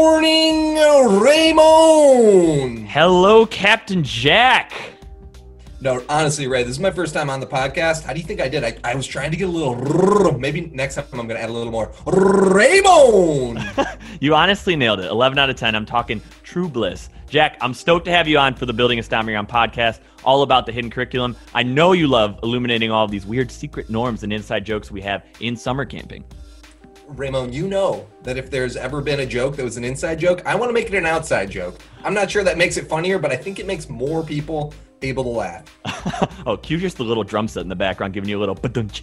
Morning, Raymond. Hello, Captain Jack. No, honestly, Ray, this is my first time on the podcast. How do you think I did? I, I was trying to get a little. Maybe next time I'm going to add a little more. Raymond. you honestly nailed it. 11 out of 10. I'm talking true bliss. Jack, I'm stoked to have you on for the Building a Stomping Ground podcast, all about the hidden curriculum. I know you love illuminating all of these weird secret norms and inside jokes we have in summer camping. Ramon, you know that if there's ever been a joke that was an inside joke, I want to make it an outside joke. I'm not sure that makes it funnier, but I think it makes more people able to laugh. oh, cue just the little drum set in the background giving you a little badunch.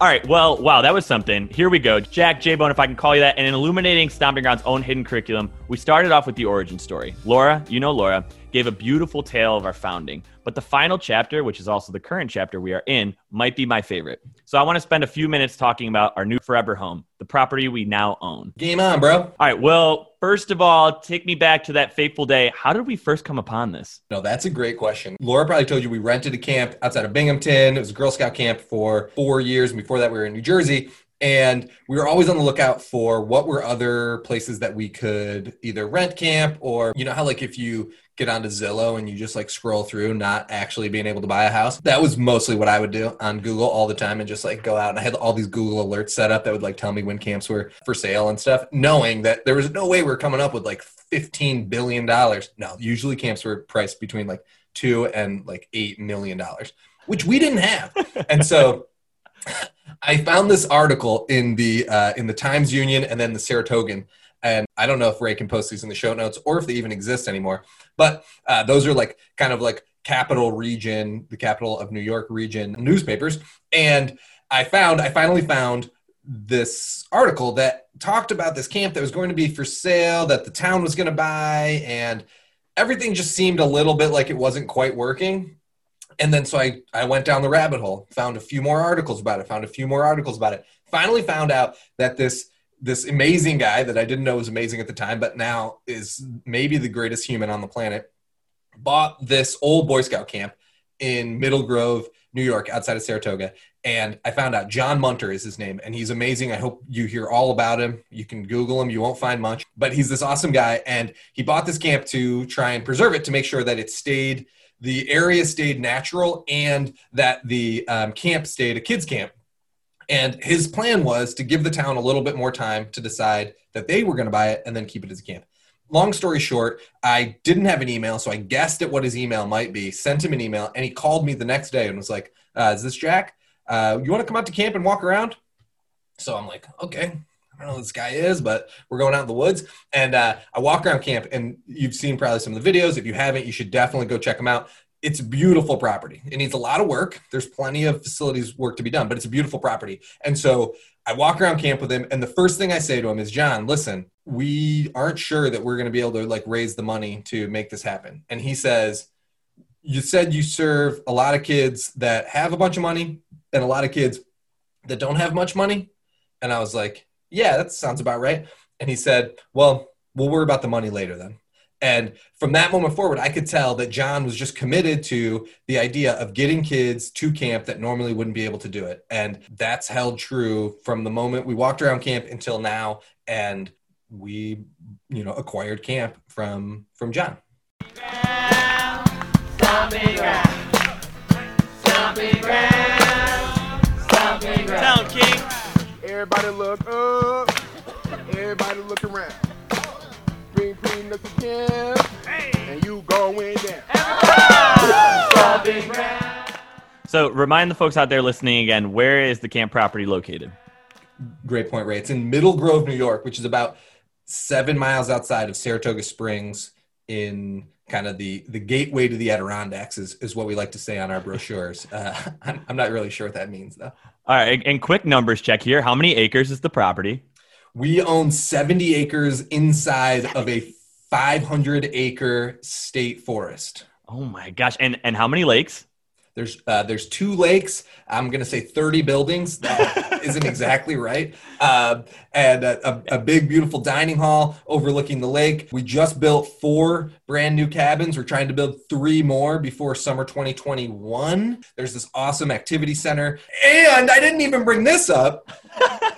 All right, well, wow, that was something. Here we go. Jack J Bone, if I can call you that, and in illuminating Stomping Ground's own hidden curriculum, we started off with the origin story. Laura, you know Laura, gave a beautiful tale of our founding. But the final chapter, which is also the current chapter we are in, might be my favorite. So I want to spend a few minutes talking about our new forever home, the property we now own. Game on, bro. All right. Well, first of all, take me back to that fateful day. How did we first come upon this? No, that's a great question. Laura probably told you we rented a camp outside of Binghamton. It was a Girl Scout camp for four years. And before that, we were in New Jersey. And we were always on the lookout for what were other places that we could either rent camp or, you know, how like if you get onto Zillow and you just like scroll through, not actually being able to buy a house. That was mostly what I would do on Google all the time and just like go out. And I had all these Google alerts set up that would like tell me when camps were for sale and stuff, knowing that there was no way we are coming up with like $15 billion. No, usually camps were priced between like two and like $8 million, which we didn't have. and so I found this article in the uh, in the Times Union and then the Saratogian and I don't know if Ray can post these in the show notes or if they even exist anymore. But uh, those are like kind of like capital region, the capital of New York region newspapers. And I found, I finally found this article that talked about this camp that was going to be for sale, that the town was going to buy, and everything just seemed a little bit like it wasn't quite working. And then so I, I went down the rabbit hole, found a few more articles about it, found a few more articles about it. Finally found out that this this amazing guy that I didn't know was amazing at the time, but now is maybe the greatest human on the planet, bought this old Boy Scout camp in Middle Grove, New York, outside of Saratoga. And I found out John Munter is his name, and he's amazing. I hope you hear all about him. You can Google him, you won't find much, but he's this awesome guy. And he bought this camp to try and preserve it to make sure that it stayed, the area stayed natural, and that the um, camp stayed a kids' camp and his plan was to give the town a little bit more time to decide that they were going to buy it and then keep it as a camp. Long story short, I didn't have an email, so I guessed at what his email might be, sent him an email, and he called me the next day and was like, uh, Is this Jack? Uh, you want to come out to camp and walk around? So I'm like, Okay, I don't know who this guy is, but we're going out in the woods. And uh, I walk around camp, and you've seen probably some of the videos. If you haven't, you should definitely go check them out it's a beautiful property. It needs a lot of work. There's plenty of facilities work to be done, but it's a beautiful property. And so I walk around camp with him, and the first thing I say to him is, John, listen, we aren't sure that we're going to be able to like raise the money to make this happen. And he says, you said you serve a lot of kids that have a bunch of money and a lot of kids that don't have much money. And I was like, yeah, that sounds about right. And he said, well, we'll worry about the money later then. And from that moment forward, I could tell that John was just committed to the idea of getting kids to camp that normally wouldn't be able to do it. And that's held true from the moment we walked around camp until now. And we, you know, acquired camp from from John. Sound King. Everybody look up. Everybody look around again, and you going down. So, remind the folks out there listening again where is the camp property located? Great point, Ray. It's in Middle Grove, New York, which is about seven miles outside of Saratoga Springs in kind of the the gateway to the Adirondacks is, is what we like to say on our brochures. Uh, I'm, I'm not really sure what that means though. All right, and quick numbers check here. How many acres is the property? We own 70 acres inside of a 500 acre state forest. Oh my gosh. And and how many lakes? There's uh, there's two lakes. I'm gonna say 30 buildings. That isn't exactly right. Uh, and a, a, a, big beautiful dining hall overlooking the lake. We just built four brand new cabins. We're trying to build three more before summer 2021. There's this awesome activity center, and I didn't even bring this up.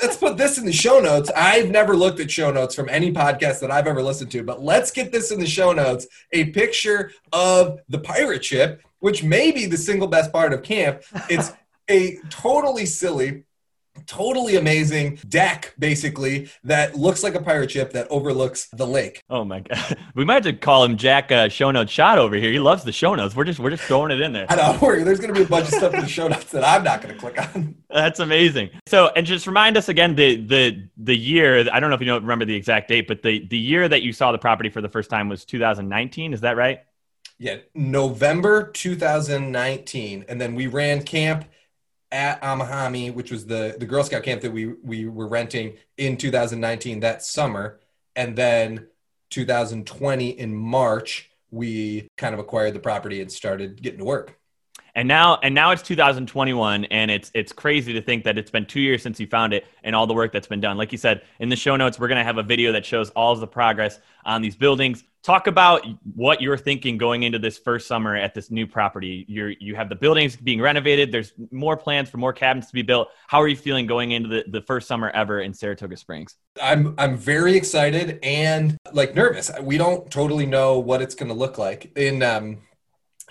let's put this in the show notes. I've never looked at show notes from any podcast that I've ever listened to, but let's get this in the show notes. A picture of the pirate ship which may be the single best part of camp. It's a totally silly totally amazing deck basically that looks like a pirate ship that overlooks the lake. Oh my god. We might have to call him jack uh, show notes shot over here. He loves the show notes. We're just we're just throwing it in there. I don't worry. There's going to be a bunch of stuff in the show notes that i'm not going to click on. That's amazing. So and just remind us again the the the year i don't know if you know remember the exact date but the the year that you saw the property for the first time was 2019 is that right yeah, November 2019, and then we ran camp at Amahami, which was the the Girl Scout camp that we we were renting in 2019 that summer, and then 2020 in March we kind of acquired the property and started getting to work. And now and now it's 2021 and it's it's crazy to think that it's been 2 years since you found it and all the work that's been done. Like you said, in the show notes we're going to have a video that shows all of the progress on these buildings. Talk about what you're thinking going into this first summer at this new property. You're you have the buildings being renovated. There's more plans for more cabins to be built. How are you feeling going into the, the first summer ever in Saratoga Springs? I'm I'm very excited and like nervous. We don't totally know what it's going to look like. In um,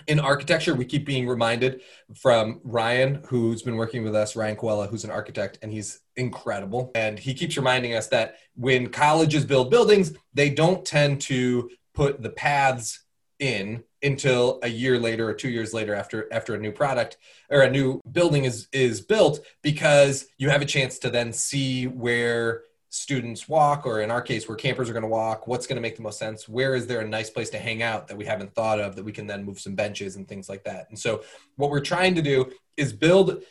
in architecture, we keep being reminded from Ryan, who's been working with us, Ryan Coella, who's an architect, and he's incredible. And he keeps reminding us that when colleges build buildings, they don't tend to put the paths in until a year later or two years later after after a new product or a new building is is built because you have a chance to then see where students walk or in our case where campers are going to walk what's going to make the most sense where is there a nice place to hang out that we haven't thought of that we can then move some benches and things like that. And so what we're trying to do is build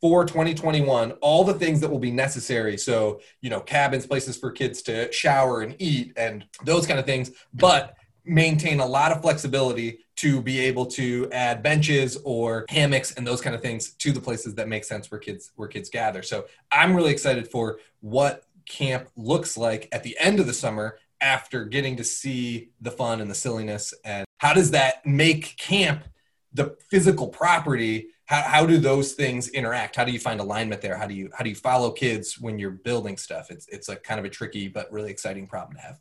for 2021 all the things that will be necessary. So you know cabins places for kids to shower and eat and those kind of things but maintain a lot of flexibility to be able to add benches or hammocks and those kind of things to the places that make sense where kids where kids gather. So i'm really excited for what camp looks like at the end of the summer after getting to see the fun and the silliness and how does that make camp the physical property how, how do those things interact? How do you find alignment there? How do you how do you follow kids when you're building stuff? It's it's a kind of a tricky but really exciting problem to have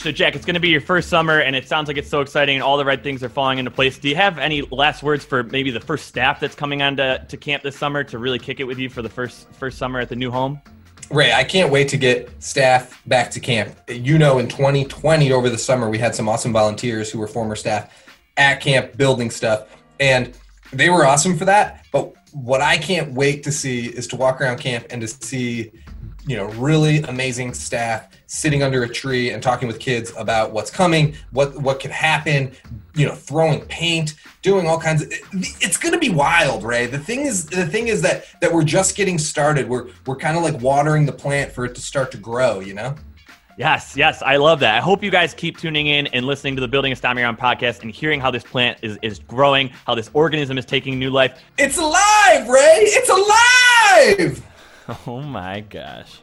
so Jack, it's going to be your first summer, and it sounds like it's so exciting, and all the right things are falling into place. Do you have any last words for maybe the first staff that's coming on to, to camp this summer to really kick it with you for the first first summer at the new home? Ray, I can't wait to get staff back to camp. You know, in 2020 over the summer, we had some awesome volunteers who were former staff at camp building stuff, and they were awesome for that. But what I can't wait to see is to walk around camp and to see you know really amazing staff sitting under a tree and talking with kids about what's coming what what could happen you know throwing paint doing all kinds of it's going to be wild ray the thing is the thing is that that we're just getting started we're we're kind of like watering the plant for it to start to grow you know Yes, yes, I love that. I hope you guys keep tuning in and listening to the Building a Stomping Ground podcast and hearing how this plant is, is growing, how this organism is taking new life. It's alive, Ray! It's alive! Oh my gosh.